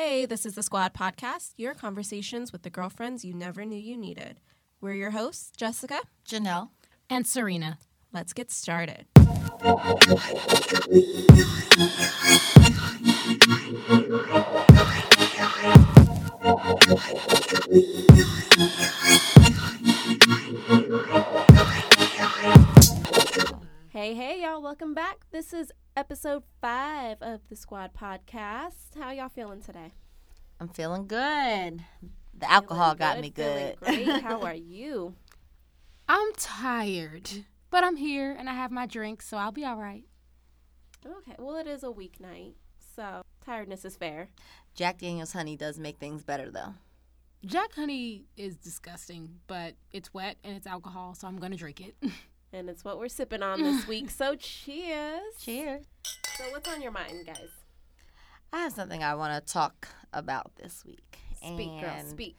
Hey, this is the Squad Podcast, your conversations with the girlfriends you never knew you needed. We're your hosts, Jessica. Jenelle. And Cyrina. Let's get started. Hey, hey, y'all, welcome back. This is episode five of the Squad Podcast. How y'all feeling today? I'm feeling good. The alcohol Feeling got me good. Great. How are you? I'm tired, but I'm here and I have my drink, so I'll be all right. Okay, well, it is a weeknight, so tiredness is fair. Jack Daniels honey does make things better though. Jack Honey is disgusting, but it's wet and it's alcohol, so I'm going to drink it. And it's what we're sipping on this week. So cheers. Cheers. So what's on your mind, guys? I have something I want to talk about this week. Speak, girl, speak.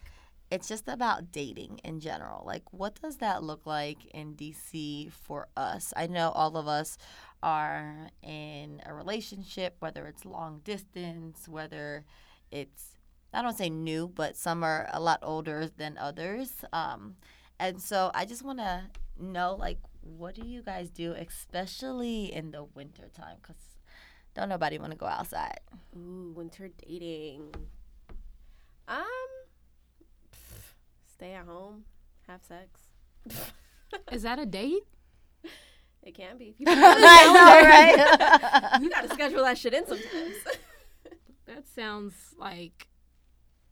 It's just about dating in general. Like, what does that look like in DC for us? I know all of us are in a relationship, whether it's long distance, whether it's, I don't say new, but some are a lot older than others. Um, and so I just want to know, like, what do you guys do, especially in the winter time? Because don't nobody want to go outside. Ooh, winter dating. Um, pff, stay at home, have sex. is that a date? It can be. If you, I know, right? you gotta schedule that shit in sometimes. That sounds like,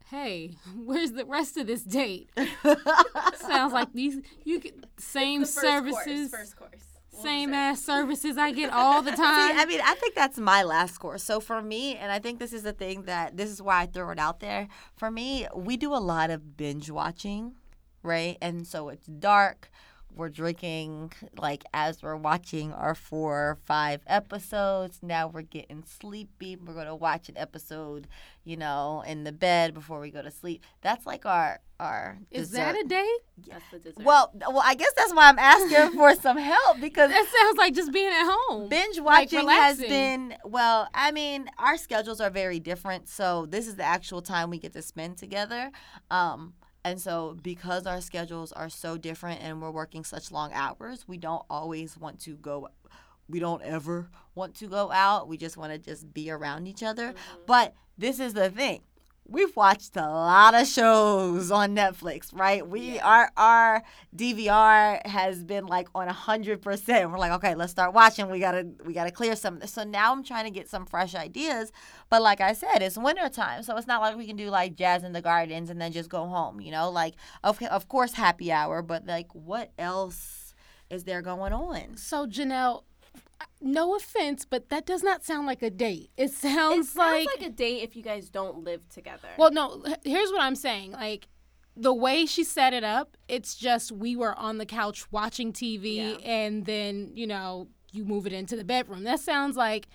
hey, where's the rest of this date? sounds like these you get same The first course, services, first course. We'll same say. ass services I get all the See, time. I mean, I think that's my last course. So for me, and I think this is the thing that this is why I throw it out there. For me, we do a lot of binge watching, right? And so it's dark. We're drinking like as we're watching our four or five episodes. Now we're getting sleepy. We're gonna watch an episode, you know, in the bed before we go to sleep. That's like our our. is dessert. that a date? That's the dessert. well, well, I guess that's why I'm asking for some help because That sounds like just being at home. binge Like, watching has been well i mean our schedules are very different so this is the actual time we get to spend together um and so because our schedules are so different and we're working such long hours we don't always want to go we don't ever want to go out. We just want to just be around each other. Mm-hmm. But this is the thing we've watched a lot of shows on Netflix, right? We our our DVR has been like on hundred percent. We're like, okay, let's start watching. We gotta we gotta clear some. of this. So now I'm trying to get some fresh ideas. But like I said, it's winter time, so it's not like we can do like jazz in the gardens and then just go home. You know, like of of course happy hour, but like what else is there going on? So Jenelle, no offense, but that does not sound like a date. It it sounds, sounds like, like, a date if you guys don't live together. well, no. Here's what I'm saying. Like the way she set it up, it's just we were on the couch watching TV, Yeah. and then you know you move it into the bedroom. That sounds like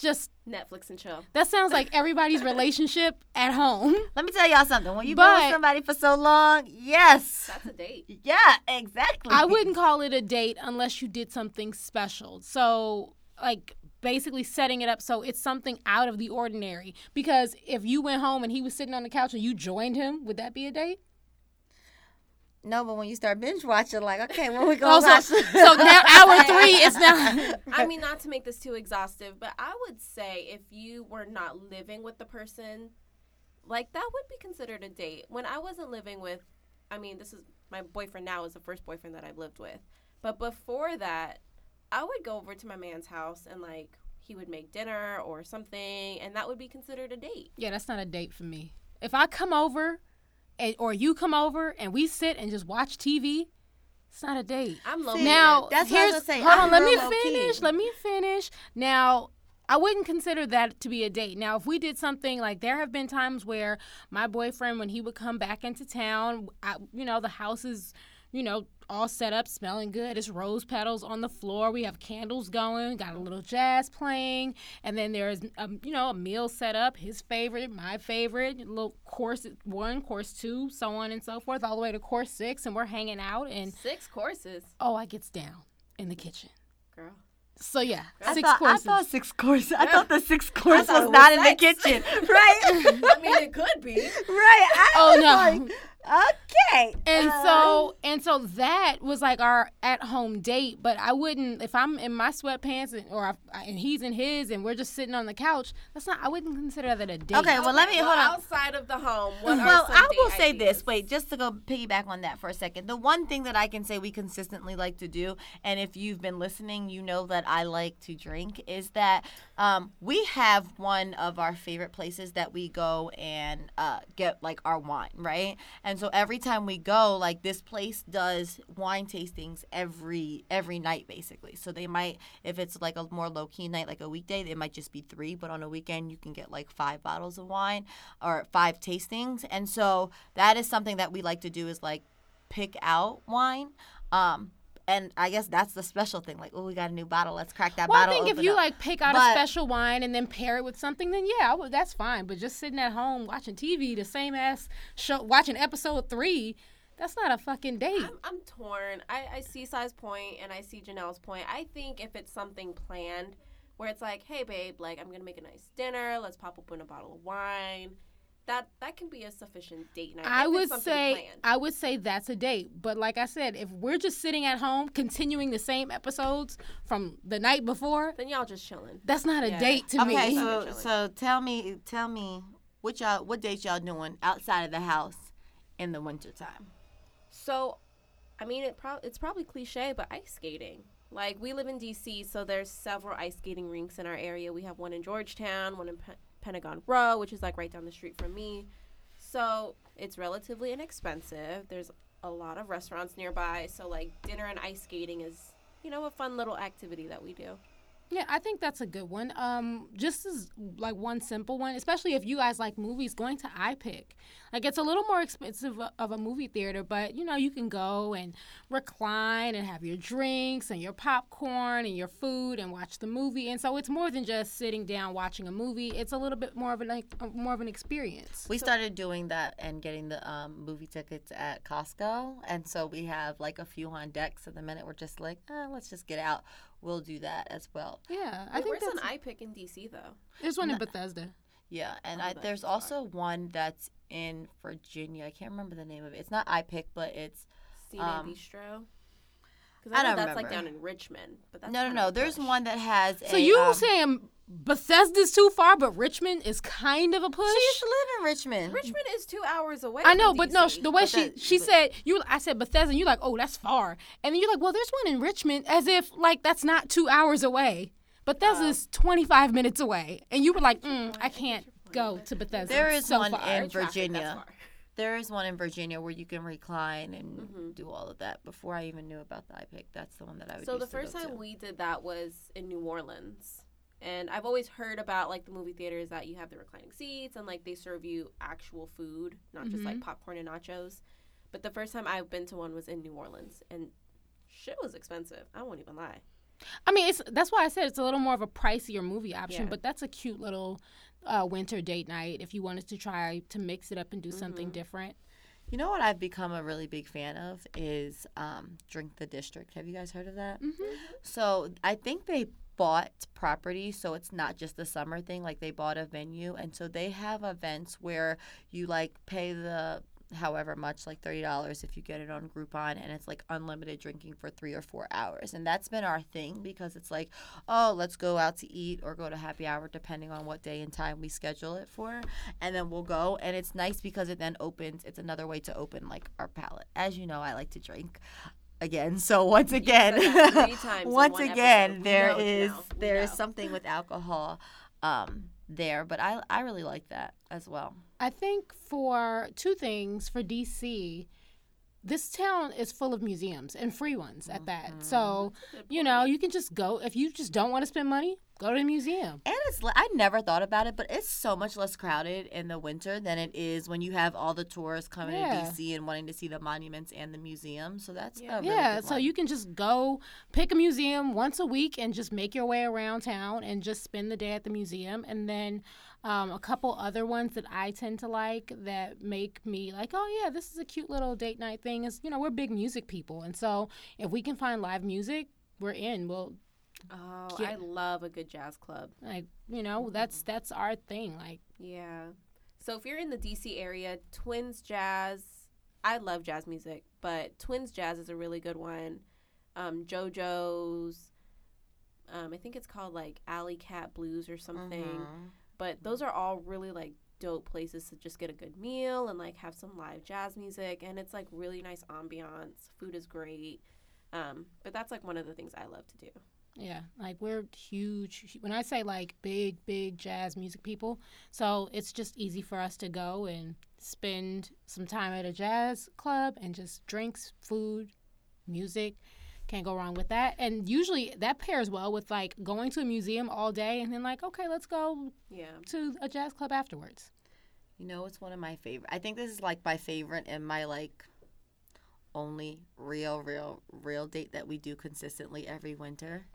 just Netflix and chill. that sounds like everybody's relationship at home. Let me tell y'all something. When you've been with somebody for so long, yes. That's a date. Yeah, exactly. I wouldn't call it a date unless you did something special. So, like, basically setting it up so it's something out of the ordinary. Because if you went home and he was sitting on the couch and you joined him, would that be a date? No, but when you start binge watching, like, okay, when we go Oh, so, so now hour three is now. I mean, not to make this too exhaustive, but I would say if you were not living with the person, like that would be considered a date. When I wasn't living with, I mean, this is my boyfriend now is the first boyfriend that I've lived with. But before that, I would go over to my man's house and like he would make dinner or something, and that would be considered a date. Yeah, that's not a date for me. If I come over, and, or you come over and we sit and just watch TV, it's not a date. I'm low. Now, That's what I was here's gonna say. hold I'm on. Let me finish. Let me finish. Now, I wouldn't consider that to be a date. Now, if we did something like there have been times where my boyfriend, when he would come back into town, I, you know, the house is, you know, all set up, smelling good. It's rose petals on the floor. We have candles going. Got a little jazz playing, and then there's, um, you know, a meal set up. His favorite, my favorite. A little course one, course two, so on and so forth, all the way to course six, and we're hanging out. And Six courses, oh, I gets down in the kitchen. girl. So yeah, I six thought, courses. I thought six course. I Yeah. thought the six course thought was not was in the kitchen, right? I mean, it could be. Right. I Oh, was no. like, okay. And Uh, so and so that was like our at home date. But I wouldn't if I'm in my sweatpants and or I, and he's in his and we're just sitting on the couch. That's not. I wouldn't consider that a date. Okay, well, let me- hold on. Outside of the home, what are well, some I will date say this. Wait, just to go piggyback on that for a second. The one thing that I can say we consistently like to do, and if you've been listening, you know that I like to drink, is that um, we have one of our favorite places that we go and uh, get like our wine, right? And so every time we go, like this place does wine tastings every every night, basically. So they might, if it's like a more low key night, like a weekday, it might just be three, but on a weekend you can get like five bottles of wine or five tastings. And so that is something that we like to do is like pick out wine. Um, and I guess that's the special thing. Like, oh, we got a new bottle. Let's crack that bottle. Well, I bottle. think if you up. like pick out But- a special wine and then pair it with something, then yeah, I would, that's fine. But just sitting at home watching TV, the same ass show, watching episode three, that's not a fucking date. I'm, I'm torn. I, I see Cy's point and I see Jenelle's point. I think if it's something planned, where it's like, hey babe, like I'm gonna make a nice dinner. Let's pop open a bottle of wine. That that can be a sufficient date night. I would say planned. I would say that's a date. But like I said, if we're just sitting at home continuing the same episodes from the night before, then y'all just chilling. that's not a Yeah. date to okay, me. so so tell me, tell me what y'all, what dates y'all doing outside of the house in the wintertime? So, I mean, it pro- it's probably cliche, but ice skating. Like we live in DC, so there's several ice skating rinks in our area. We have one in Georgetown, one in Pe- Pentagon Row, which is like right down the street from me. So it's relatively inexpensive. There's a lot of restaurants nearby, so like dinner and ice skating is, you know, a fun little activity that we do. Yeah, I think that's a good one. Um, just as like one simple one, especially if you guys like movies, going to iPic. Like it's a little more expensive of a movie theater, but you know you can go and recline and have your drinks and your popcorn and your food and watch the movie. And so it's more than just sitting down watching a movie. It's a little bit more of an like more of an experience. We started doing that and getting the um, movie tickets at Costco, and so we have like a few on deck. So the minute we're just like, eh, let's just get out, we'll do that as well. Yeah, I Wait, think where's that's, an iPic in DC though? there's one in Bethesda. Yeah, and Oh, I, there's far. also one that's in Virginia. I can't remember the name of it. It's not iPic, but it's Cine Um, Bistro. Because I I, don't know. that's like remember. down in Richmond, but that's no, no, no. of There's push. one that has. So a, you um, saying Bethesda's too far, but Richmond is kind of a push? she used to live in Richmond. Richmond is two hours away. I know, from but no, the way But she that- she but- said you, I said Bethesda, and you're like, oh, that's far, and then you're like, well, there's one in Richmond, as if like that's not two hours away. But Bethesda's 25 minutes away, and you were like, mm, I can't go to Bethesda. There is It's so one far. in Traffic, Virginia. Far. There is one in Virginia where you can recline and Mhm. do all of that. Before I even knew about the iPic, that's the one that I would. So the used to go first time to. we did that was in New Orleans. And I've always heard about like the movie theaters that you have the reclining seats and like they serve you actual food, not just like popcorn and nachos. But the first time I've been to one was in New Orleans and shit was expensive. I won't even lie. I mean, it's that's why I said it's a little more of a pricier movie option, Yeah. but that's a cute little uh, winter date night if you wanted to try to mix it up and do something Mm-hmm. different. You know what I've become a really big fan of is um, Drink the District. Have you guys heard of that? Mm-hmm. So I think they bought property, so it's not just the summer thing. Like they bought a venue, and so they have events where you like pay the however much, like thirty dollars if you get it on Groupon, and it's like unlimited drinking for three or four hours. And that's been our thing because it's like, oh, let's go out to eat or go to happy hour depending on what day and time we schedule it for, and then we'll go. And it's nice because it then opens. It's another way to open like our palate. As you know, I like to drink. Again, so once again, said that three times once again, episode. There is there is something with alcohol um, there, but I I really like that as well. I think for two things for DC, this town is full of museums and free ones at that. Mm-hmm. So, you know, you can just go if you just don't want to spend money, go to the museum. And it's I never thought about it, but it's so much less crowded in the winter than it is when you have all the tourists coming Yeah. to DC and wanting to see the monuments and the museum. So that's Yeah. a really yeah, so you can just go pick a museum once a week and just make your way around town and just spend the day at the museum. And then um, a couple other ones that I tend to like that make me like, oh yeah, this is a cute little date night thing. Is you know we're big music people, and so if we can find live music, we're in. We'll Oh, Yeah. I love a good jazz club. like you know that's that's our thing. Like Yeah. So if you're in the DC area, Twins Jazz, I love jazz music, but Twins Jazz is a really good one. Um, JoJo's, um, I think it's called like Alley Cat Blues or something. Mhm. But those are all really like dope places to just get a good meal and like have some live jazz music, and it's like really nice ambiance. Food is great. Um, but that's like one of the things I love to do. Yeah, like we're huge. When I say like big, big jazz music people, so it's just easy for us to go and spend some time at a jazz club and just drinks, food, music. Can't go wrong with that. And usually that pairs well with like going to a museum all day and then like, okay, let's go Yeah. to a jazz club afterwards. You know, it's one of my favorite. I think this is like my favorite and my like only real, real, real date that we do consistently every winter.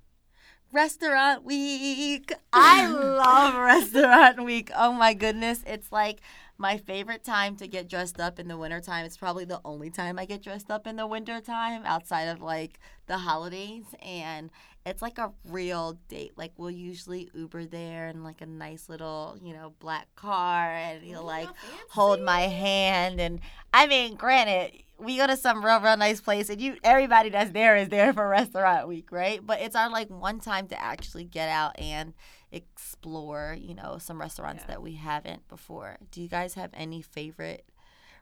Restaurant week. I love restaurant week. Oh my goodness. It's like my favorite time to get dressed up in the wintertime. It's probably the only time I get dressed up in the wintertime outside of like the holidays. And it's like a real date. Like we'll usually Uber there in like a nice little, you know, black car and he'll like hold my hand and I mean, granted, we go to some real, real nice place and you everybody that's there is there for restaurant week, right? But it's our like one time to actually get out and explore, you know, some restaurants Yeah. that we haven't before. Do you guys have any favorite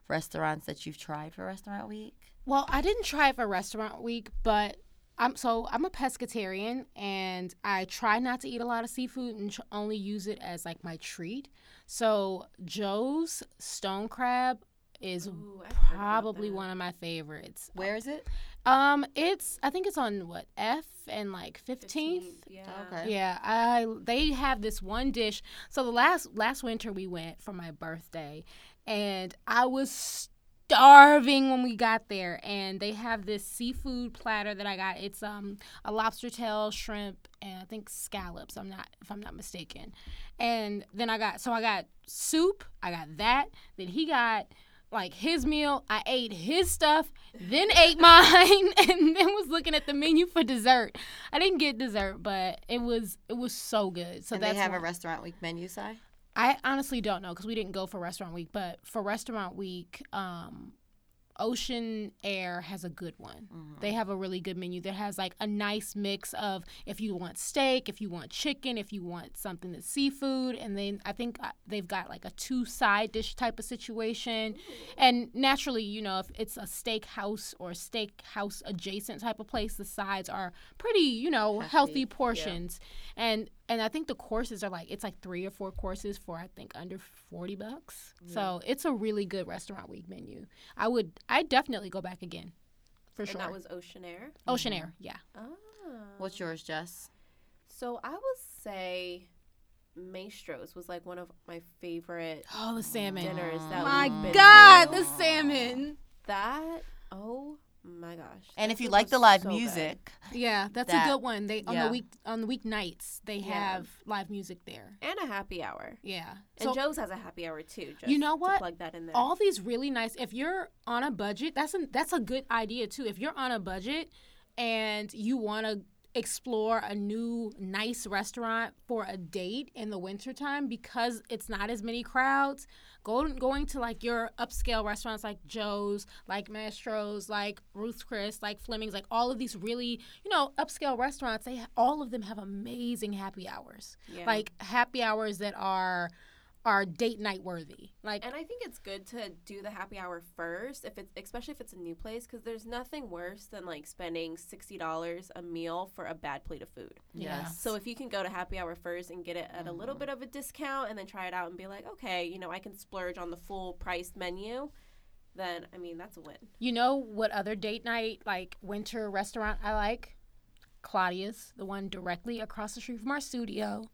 restaurants that you've tried for restaurant week? Well, I didn't try it for restaurant week, but I'm so I'm a pescatarian and I try not to eat a lot of seafood and only use it as like my treat. So Joe's stone crab is Ooh, I've heard about probably one of my favorites. Where is it? Um, it's I think it's on what F and like 15th. 15th, Yeah. Okay. Yeah, I they have this one dish. So the last last winter we went for my birthday, and I was starving when we got there. And they have this seafood platter that I got. It's um a lobster tail, shrimp, and I think scallops. I'm not if I'm not mistaken. And then I got so I got soup. I got that. Then he got like his meal. I ate his stuff, then ate mine, and then was looking at the menu for dessert. I didn't get dessert, but it was it was so good. So and that's they have why- a restaurant week menu, Cy? I honestly don't know because we didn't go for restaurant week, but for restaurant week, um, Ocean Air has a good one. Mm-hmm. They have a really good menu that has like a nice mix of if you want steak, if you want chicken, if you want something that's seafood, and then I think uh, they've got like a two side dish type of situation. And naturally, you know, if it's a steak house or steak house adjacent type of place, the sides are pretty, you know, healthy yeah. portions. And and I think the courses are like it's like three or four courses for I think under forty bucks. So it's a really good restaurant week menu. I would I definitely go back again, for And sure. that was Ocean Air. Oceanaire, yeah. Ah. What's yours, Jess? So I would say Mastro's was like one of my favorite Oh, the salmon. dinners that My we've been God, to. the salmon. That oh my gosh. And if you like the live so good. music, Yeah, that's That- a good one. They on yeah. the week on the weeknights they Yeah. have live music there. and a happy hour. Yeah. And So Joe's has a happy hour too. Just You know To what? plug that in there. all these really nice if you're on a budget, that's a that's a good idea too. If you're on a budget and you want to explore a new nice restaurant for a date in the wintertime because it's not as many crowds go, going to like your upscale restaurants like joe's like mastro's like ruth's chris like fleming's like all of these really you know upscale restaurants they all of them have amazing happy hours Yeah. like happy hours that are are date night worthy like And I think it's good to do the happy hour first, if it's especially if it's a new place, because there's nothing worse than like spending sixty dollars a meal for a bad plate of food. Yes. So if you can go to happy hour first and get it at a little mm-hmm. bit of a discount, and then try it out and be like, okay, you know, I can splurge on the full priced menu, then I mean that's a win. You know what other date night like winter restaurant I like? Claudia's, the one directly across the street from our studio.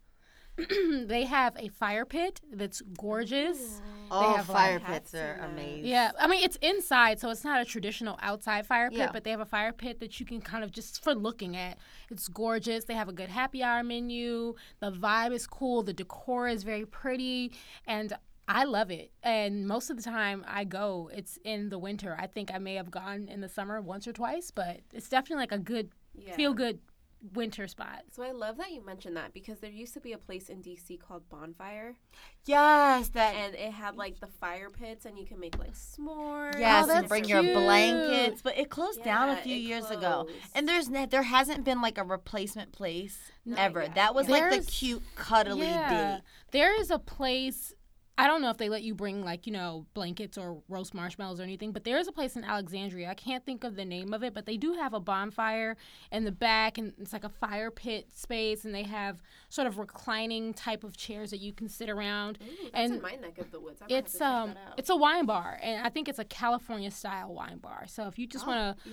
they have a fire pit that's gorgeous. oh, have, like, fire pits are amazing. Yeah, I mean it's inside, so it's not a traditional outside fire pit, Yeah. but they have a fire pit that you can kind of just for looking at. It's gorgeous. They have a good happy hour menu. The vibe is cool. The decor is very pretty, and I love it. And most of the time I go, it's in the winter. I think I may have gone in the summer once or twice, but it's definitely like a good Yeah. feel good winter spot. So I love that you mentioned that because there used to be a place in DC called Bonfire, Yes, that. and it had like the fire pits, and you can make like s'mores. Yes, Oh, and that's bring your blankets, but it closed down a few it years ago, and there's ne- there hasn't been like a replacement place Not ever. yet, That was yeah. like the cute, cuddly Yeah. date. There is a place. I don't know if they let you bring like you know blankets or roast marshmallows or anything, but there is a place in Alexandria. I can't think of the name of it, but they do have a bonfire in the back, and it's like a fire pit space, and they have sort of reclining type of chairs that you can sit around. Ooh, And in my neck of the woods. It's um, it's a wine bar, and I think it's a California style wine bar. So if you just Oh, want to.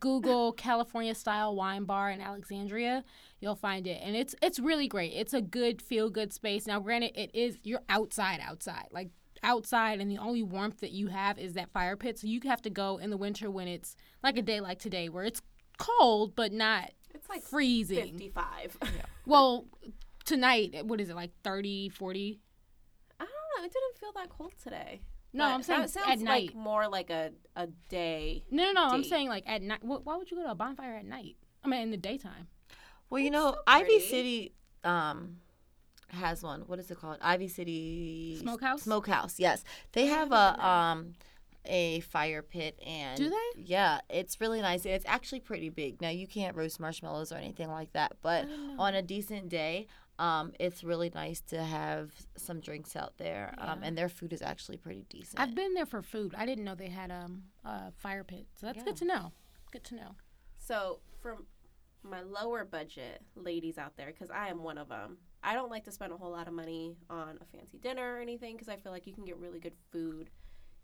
Google California style wine bar in Alexandria, you'll find it. And it's it's really great. It's a good feel good space. Now granted it is you're outside outside. Like outside and the only warmth that you have is that fire pit. So you have to go in the winter when it's like a day like today where it's cold but not It's like freezing. fifty-five. Well, tonight what is it like 30, 40? I don't know. It didn't feel that cold today. No, But I'm saying that sounds at night. like more like a a day. No, no, no. I'm saying like at night. Why would you go to a bonfire at night? I mean, in the daytime. Well, you know, so Ivy. City um has one. What is it called? Ivy City Smokehouse? Smokehouse. Yes, they I have a um a fire pit and Do they? Yeah, it's really nice. It's actually pretty big. Now you can't roast marshmallows or anything like that, but on a decent day, um, it's really nice to have some drinks out there. Um, and their food is actually pretty decent. I've been there for food. I didn't know they had um, a fire pit. So that's Yeah. good to know. Good to know. So for my lower budget ladies out there, because I am one of them, I don't like to spend a whole lot of money on a fancy dinner or anything because I feel like you can get really good food,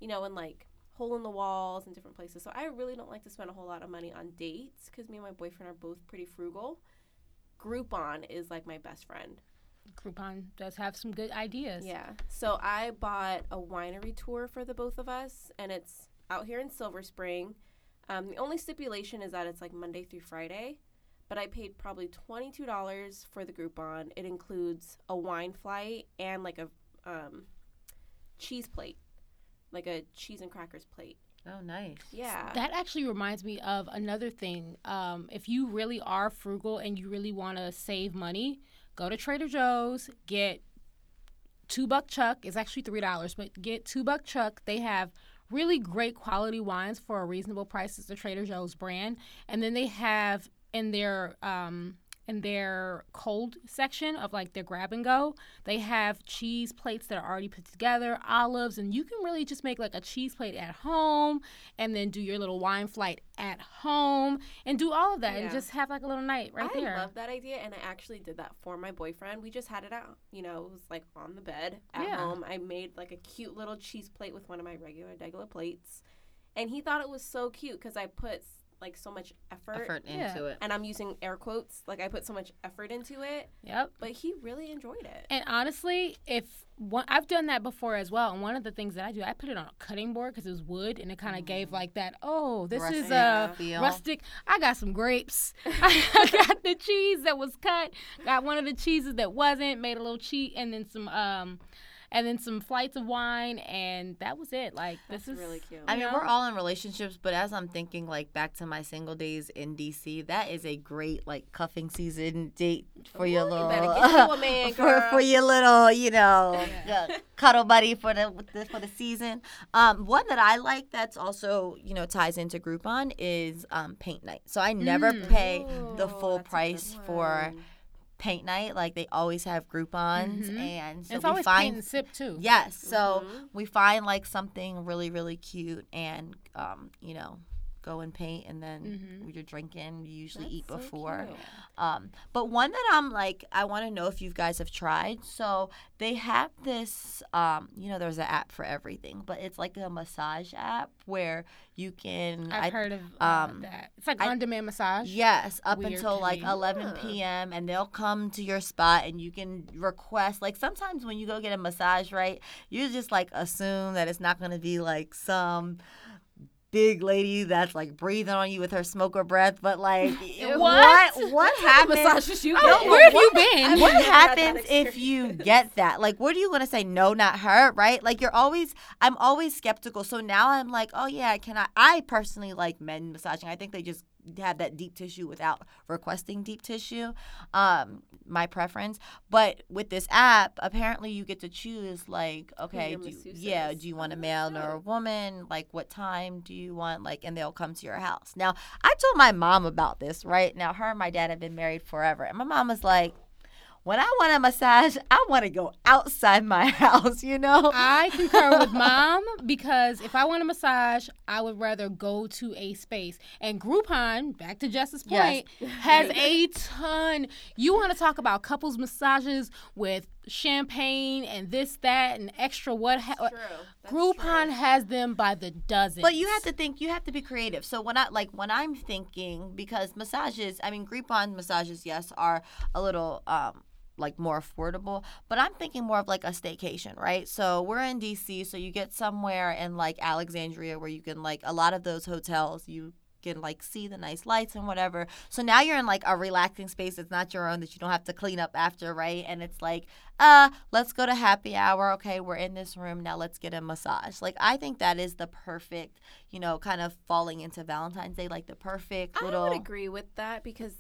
you know, in like hole in the walls and different places. So I really don't like to spend a whole lot of money on dates because me and my boyfriend are both pretty frugal. Groupon is like my best friend. Groupon does have some good ideas. Yeah. So I bought a winery tour for the both of us, and it's out here in Silver Spring. Um, the only stipulation is that it's like Monday through Friday, but I paid probably twenty two dollars for the Groupon. It includes a wine flight and like a um, cheese plate, like a cheese and crackers plate. oh, nice. Yeah. That actually reminds me of another thing. Um, if you really are frugal and you really want to save money, go to Trader Joe's, get two buck chuck. It's actually three dollars, but get two buck chuck. They have really great quality wines for a reasonable price. It's the Trader Joe's brand, and then they have in their um, in their cold section of like their grab and go, they have cheese plates that are already put together, olives, and you can really just make like a cheese plate at home and then do your little wine flight at home and do all of that and just have like a little night right I there. I love that idea, and I actually did that for my boyfriend. We just had it out. You know, it was like on the bed at Yeah. home. I made like a cute little cheese plate with one of my regular Degla plates, and he thought it was so cute because I put like so much effort, Effort Yeah. into it. and I'm using air quotes. Like I put so much effort into it, Yep. but he really enjoyed it. And honestly, if one, I've done that before as well, and one of the things that I do, I put it on a cutting board because it was wood, and it kind of gave like that. Oh, this is a feel. rustic. I got some grapes. I got the cheese that was cut. Got one of the cheeses that wasn't. Made a little cheat, and then some um, and then some flights of wine, and that was it. Like That's this is really cute. I mean, know? we're all in relationships, but as I'm thinking like back to my single days in DC, that is a great like cuffing season date for your Ooh, you little better get you a man, for girl. for your little, you know, Yeah. uh, cuddle buddy for the, the for the season. Um, one that I like that's also you know ties into Groupon is um paint night. So I never Mm. pay the full that's a good price for one. Paint night. Like they always have Groupons, Mhm. and so it's we always find paint and sip too. Yes. So Mhm. we find like something really, really cute and, um, you know, go and paint and then Mhm. when you're drinking, you usually That's eat before. cute. Um, but one that I'm like, I want to know if you guys have tried. So they have this, um, you know, there's an app for everything, but it's like a massage app where you can. I've I- heard of uh, um, that. It's like on-demand massage. Yes, up Weird until like me. 11 Yeah. p.m. and they'll come to your spot and you can request. Like sometimes when you go get a massage, right, you just like assume that it's not going to be like some big lady that's like breathing on you with her smoker breath, but like What? what what happens? massages you Oh, where have you been? What Never had that happens if you get that? Like, what are you gonna say? No, not her, right? Like, you're always, I'm always skeptical. So now I'm like, oh yeah, can I? I personally like men massaging. I think they just have that deep tissue without requesting deep tissue. Um, my preference. But with this app, apparently you get to choose like, okay, do you- yeah, do you want a Oh, male or a woman? Like what time do you want? Like and they'll come to your house. Now I told my mom about this, right? Now her and my dad have been married forever. And my mom was like, when I want a massage, I want to go outside my house, you know? I concur with mom because if I want a massage, I would rather go to a space. And Groupon, back to Jess's Yes. point, has a ton. You want to talk about couples massages with champagne and this, that, and extra what? Ha- Groupon true. has them by the dozen. But you have to think. You have to be creative. So when I like when I'm thinking because massages, I mean, Groupon massages, yes, are a little um like more affordable. But I'm thinking more of like a staycation, right? So we're in DC, so you get somewhere in like Alexandria where you can like a lot of those hotels you can like see the nice lights and whatever. So now you're in like a relaxing space that's not your own that you don't have to clean up after, right? And it's like, uh, let's go to happy hour. Okay, we're in this room now. Let's get a massage. Like I think that is the perfect, you know, kind of falling into Valentine's Day, like the perfect little I would agree with that because,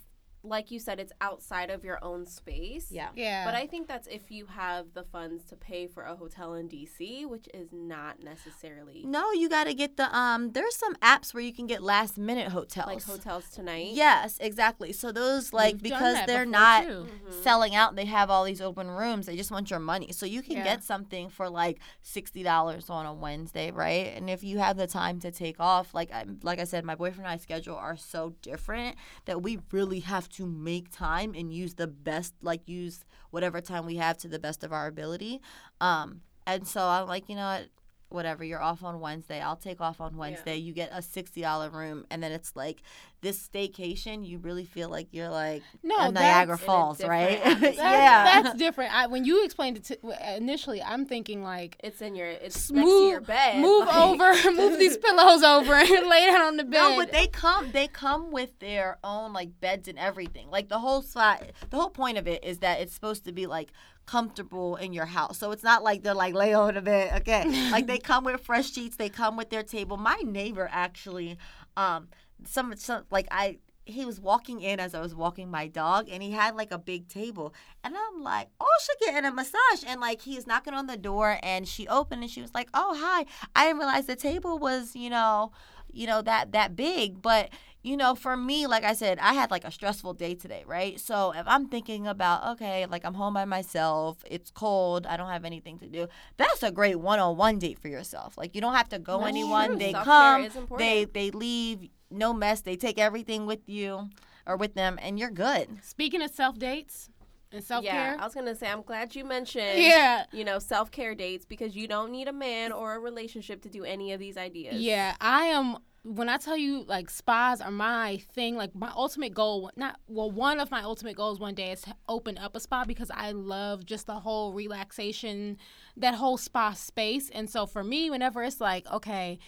like you said, it's outside of your own space. Yeah. yeah. But I think that's if you have the funds to pay for a hotel in DC, which is not necessarily No, you got to get the um. There's some apps where you can get last minute hotels. like hotels tonight. Yes, exactly. So those like We've because they're not too. Mhm. selling out, they have all these open rooms. They just want your money. So you can Yeah. get something for like sixty dollars on a Wednesday, right? And if you have the time to take off, like I like I said, my boyfriend and I schedule are so different that we really have to make time and use the best, like use whatever time we have to the best of our ability. Um, and so I'm like, you know what? Whatever, you're off on Wednesday. I'll take off on Wednesday. You get a sixty dollar room, and then it's like this staycation. You really feel like you're like No, Niagara Falls, right? That's, yeah. that's different. I, when you explained it to, initially, I'm thinking like It's in your it's S- next to your bed. move like- over, move these pillows over, and lay down on the bed. No, but they come. They come with their own like beds and everything. Like the whole spot. The whole point of it is that it's supposed to be like comfortable in your house. So it's not like they're like lay on the bed. Okay, like they come with fresh sheets. They come with their table. My neighbor actually, um, some some like I. He was walking in as I was walking my dog, and he had like a big table, and I'm like, "Oh, she getting a massage," and like he's knocking on the door, and she opened, and she was like, "Oh, hi! I didn't realize the table was, you know, you know that that big but you know for me like i said i had like a stressful day today right so if i'm thinking about okay like i'm home by myself it's cold i don't have anything to do that's a great one-on-one date for yourself like you don't have to go That's anyone true. they Self-care come they they leave no mess they take everything with you or with them and you're good Speaking of self dates and self care. Yeah, I was gonna say I'm glad you mentioned yeah, you know self care dates because you don't need a man or a relationship to do any of these ideas. yeah, I am. When I tell you like spas are my thing, like my ultimate goal, not well, one of my ultimate goals one day is to open up a spa because I love just the whole relaxation, that whole spa space. And so for me, whenever it's like, okay,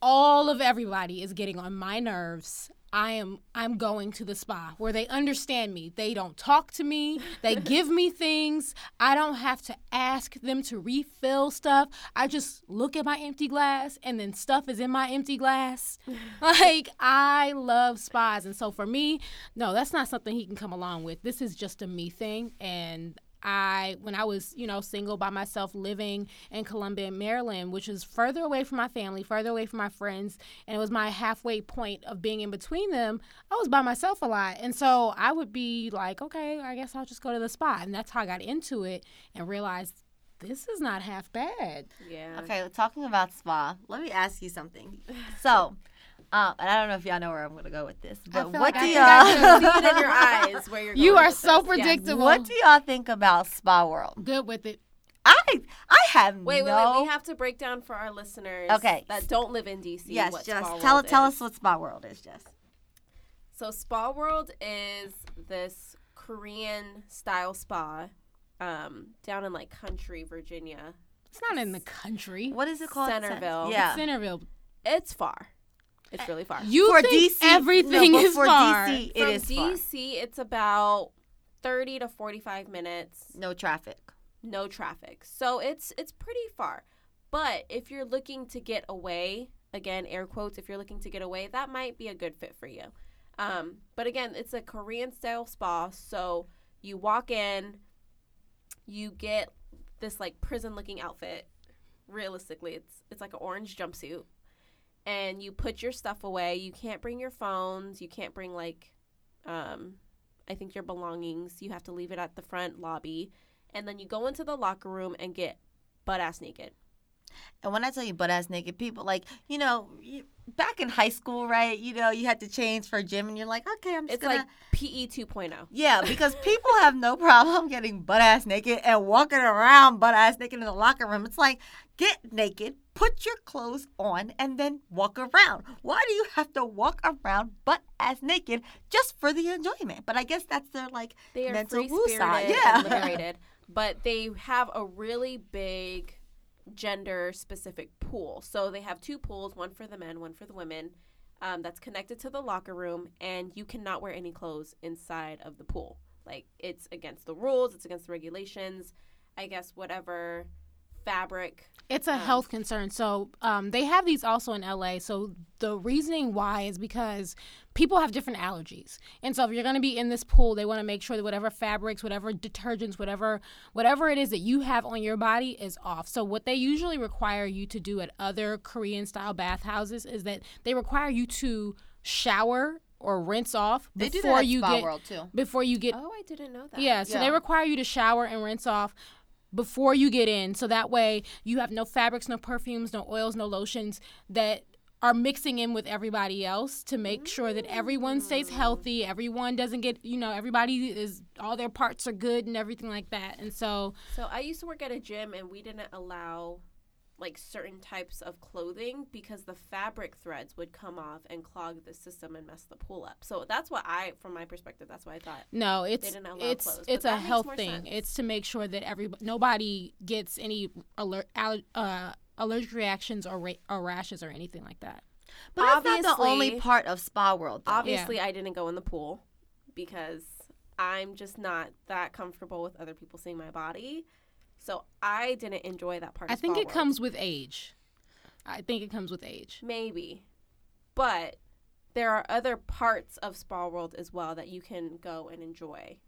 all of everybody is getting on my nerves. I am I'm going to the spa where they understand me. They don't talk to me. They give me things. I don't have to ask them to refill stuff. I just look at my empty glass and then stuff is in my empty glass. like I love spas and so for me, no, that's not something he can come along with. This is just a me thing and I when I was, you know, single by myself living in Columbia, Maryland, which is further away from my family, further away from my friends, and it was my halfway point of being in between them, I was by myself a lot. And so I would be like, okay, I guess I'll just go to the spa. And that's how I got into it and realized this is not half bad. Yeah. okay talking about spa let me ask you something so um, and I don't know if y'all know where I'm gonna go with this, but what like do I y'all See it in your eyes where you're. You going are with so this. Yes. predictable. What do y'all think about Spa World? Good with it. I I have Wait, wait, no. wait. We have to break down for our listeners. Okay. That don't live in DC. yes, what Jess. Spa Tell World tell is. us what Spa World is, Jess. So Spa World is this Korean style spa um, down in like country Virginia. It's not in the country. What is it called? Centreville. Yeah. Centreville. It's far. It's really far. You for think DC, everything no, is for far. DC, it From is far. DC, it's about thirty to forty-five minutes. No traffic. no traffic. So it's it's pretty far. But if you're looking to get away again, air quotes, if you're looking to get away, that might be a good fit for you. Um, but again, it's a Korean style spa. So you walk in, you get this like prison looking outfit. Realistically, it's it's like an orange jumpsuit. And you put your stuff away. You can't bring your phones. You can't bring like um I think your belongings. You have to leave it at the front lobby. And then you go into the locker room and get butt ass naked. And when I tell you butt ass naked, people like you know you, back in high school, right? You know you had to change for gym, and you're like, okay, I'm just It's gonna. like PE 2.0. yeah, because people have no problem getting butt ass naked and walking around butt ass naked in the locker room. It's like get naked, put your clothes on, and then walk around. Why do you have to walk around butt ass naked just for the enjoyment? But I guess that's their like They are mental free woo side. Yeah. liberated, but they have a really big gender specific pool. So they have two pools, one for the men, one for the women. Um, that's connected to the locker room, and you cannot wear any clothes inside of the pool. Like it's against the rules, it's against the regulations. I guess whatever fabric. It's a Um, health concern. So um, they have these also in LA. So the reasoning why is because people have different allergies, and so if you're going to be in this pool, they want to make sure that whatever fabrics, whatever detergents, whatever whatever it is that you have on your body is off. So what they usually require you to do at other Korean style bathhouses is that they require you to shower or rinse off They do before that you get World too. before you get Oh, I didn't know that. yeah, so they require you to shower and rinse off before you get in. So that way you have no fabrics, no perfumes, no oils, no lotions that are mixing in with everybody else to make sure that everyone stays healthy, everyone doesn't get, you know, everybody is all their parts are good and everything like that. And so So I used to work at a gym and we didn't allow like certain types of clothing because the fabric threads would come off and clog the system and mess the pool up. So that's what I from my perspective that's what I thought. no, it's didn't allow it's clothes, but it's a health thing. sense. It's to make sure that every nobody gets any alert al- uh allergic reactions or ra- or rashes or anything like that. But that's not the only part of Spa World. Though. Obviously I didn't go in the pool because I'm just not that comfortable with other people seeing my body. So I didn't enjoy that part I of think Spa it World. comes with age. I think it comes with age. Maybe. But there are other parts of Spa World as well that you can go and enjoy.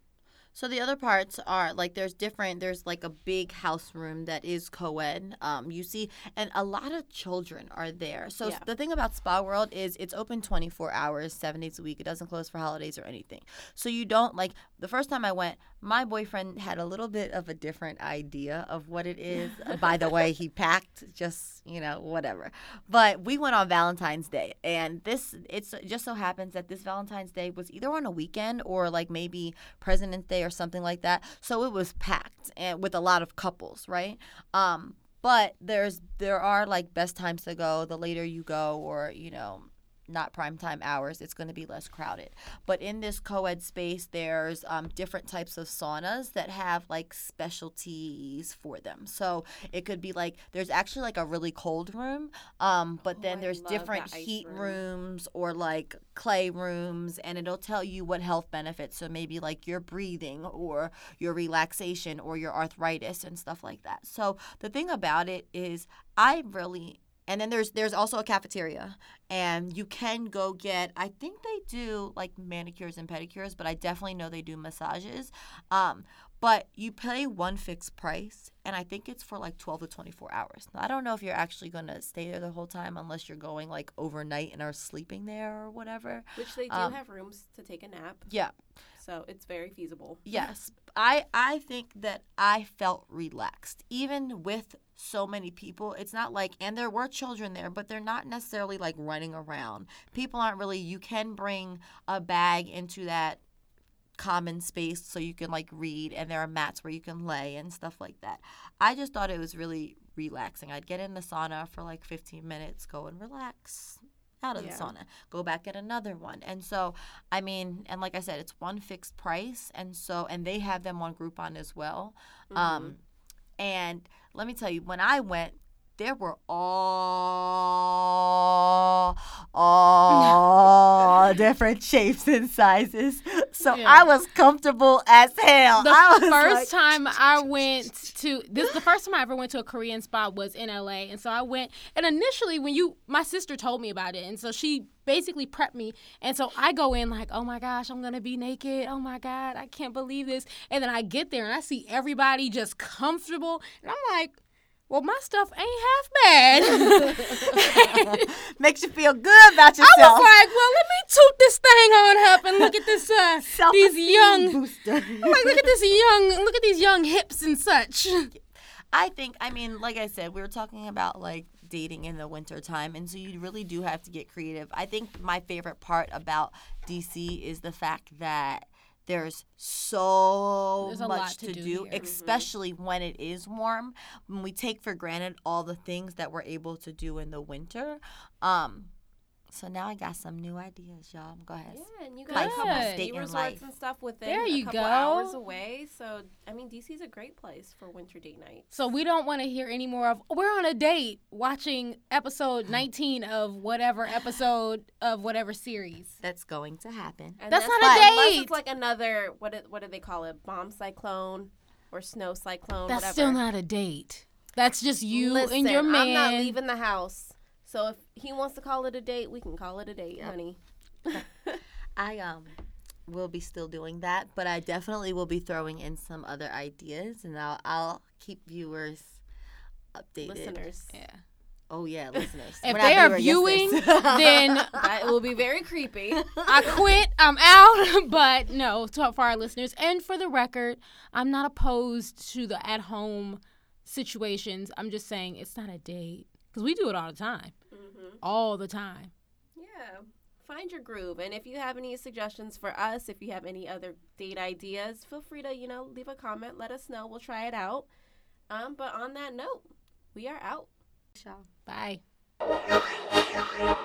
So the other parts are like there's different. There's like a big house room that is co-ed. Um, you see, and a lot of children are there. So Yeah. the thing about Spa World is it's open 24 hours, seven days a week. It doesn't close for holidays or anything. So you don't like the first time I went. My boyfriend had a little bit of a different idea of what it is. by the way, he packed just you know whatever. But we went on Valentine's Day, and this it's it just so happens that this Valentine's Day was either on a weekend or like maybe President's Day or something like that. So it was packed and with a lot of couples, right? Um, but there's there are like best times to go. The later you go, or you know. Not prime time hours, it's going to be less crowded. But in this co ed space, there's um, different types of saunas that have like specialties for them. So it could be like there's actually like a really cold room, um, but Oh, then there's different heat room. rooms or like clay rooms, and it'll tell you what health benefits. So maybe like your breathing or your relaxation or your arthritis and stuff like that. So the thing about it is, I really and then there's there's also a cafeteria and you can go get i think they do like manicures and pedicures but i definitely know they do massages um, but you pay one fixed price and i think it's for like 12 to 24 hours now, i don't know if you're actually going to stay there the whole time unless you're going like overnight and are sleeping there or whatever Which they do Um, have rooms to take a nap. yeah So it's very feasible. Yes. I I think that I felt relaxed even with so many people. It's not like and there were children there, but they're not necessarily like running around. People aren't really you can bring a bag into that common space so you can like read and there are mats where you can lay and stuff like that. I just thought it was really relaxing. I'd get in the sauna for like 15 minutes, go and relax out of Yeah. the sauna, go back at another one. And so, I mean, and like I said, it's one fixed price. And so, and they have them on Groupon as well. Mm-hmm. Um, and let me tell you, when I went, there were all all different shapes and sizes. So Yeah. I was comfortable as hell. The first like, time I went to this, the first time I ever went to a Korean spa was in LA, and so I went. And initially, when you, my sister told me about it, and so she basically prepped me, and so I go in like, oh my gosh, I'm gonna be naked. Oh my god, I can't believe this. And then I get there and I see everybody just comfortable, and I'm like. Well, my stuff ain't half bad. makes you feel good about yourself. I was like, well, let me toot this thing on up and look at this, uh, these Self-esteem young, booster. Like, look at this young, look at these young hips and such. I think, I mean, like I said, we were talking about like dating in the winter time, and so you really do have to get creative. I think my favorite part about DC is the fact that there's so There's much to, to do, do. Mhm. especially when it is warm. When we take for granted all the things that we're able to do in the winter. Um, so now I got some new ideas, y'all. Go ahead. Yeah, and you Good. got a couple ski State resorts life. and stuff within There a you couple go. hours away. So I mean, DC is a great place for winter date night. So we don't want to hear any more of we're on a date watching episode 19 of whatever episode of whatever series. That's going to happen. And That's that's not a like- Unless date. it's like another what? do- What do they call it? Bomb cyclone or snow cyclone? That's whatever. still not a date. That's just you Listen, and your man. I'm not leaving the house. So if he wants to call it a date, we can call it a date, Yep. honey. I um will be still doing that, but I definitely will be throwing in some other ideas, and I'll I'll keep viewers updated. Listeners, yeah. Oh yeah, listeners. If We're they are viewing, yes, viewing, sis. then it will be very creepy. I quit. I'm out. But no, to, for our listeners and for the record, I'm not opposed to the at home situations. I'm just saying it's not a date because we do it all the time. Hmm All the time. Yeah. Find your groove. And if you have any suggestions for us, if you have any other date ideas, feel free to, you know, leave a comment. Let us know. We'll try it out. Um, but on that note, we are out. Bye. Ciao.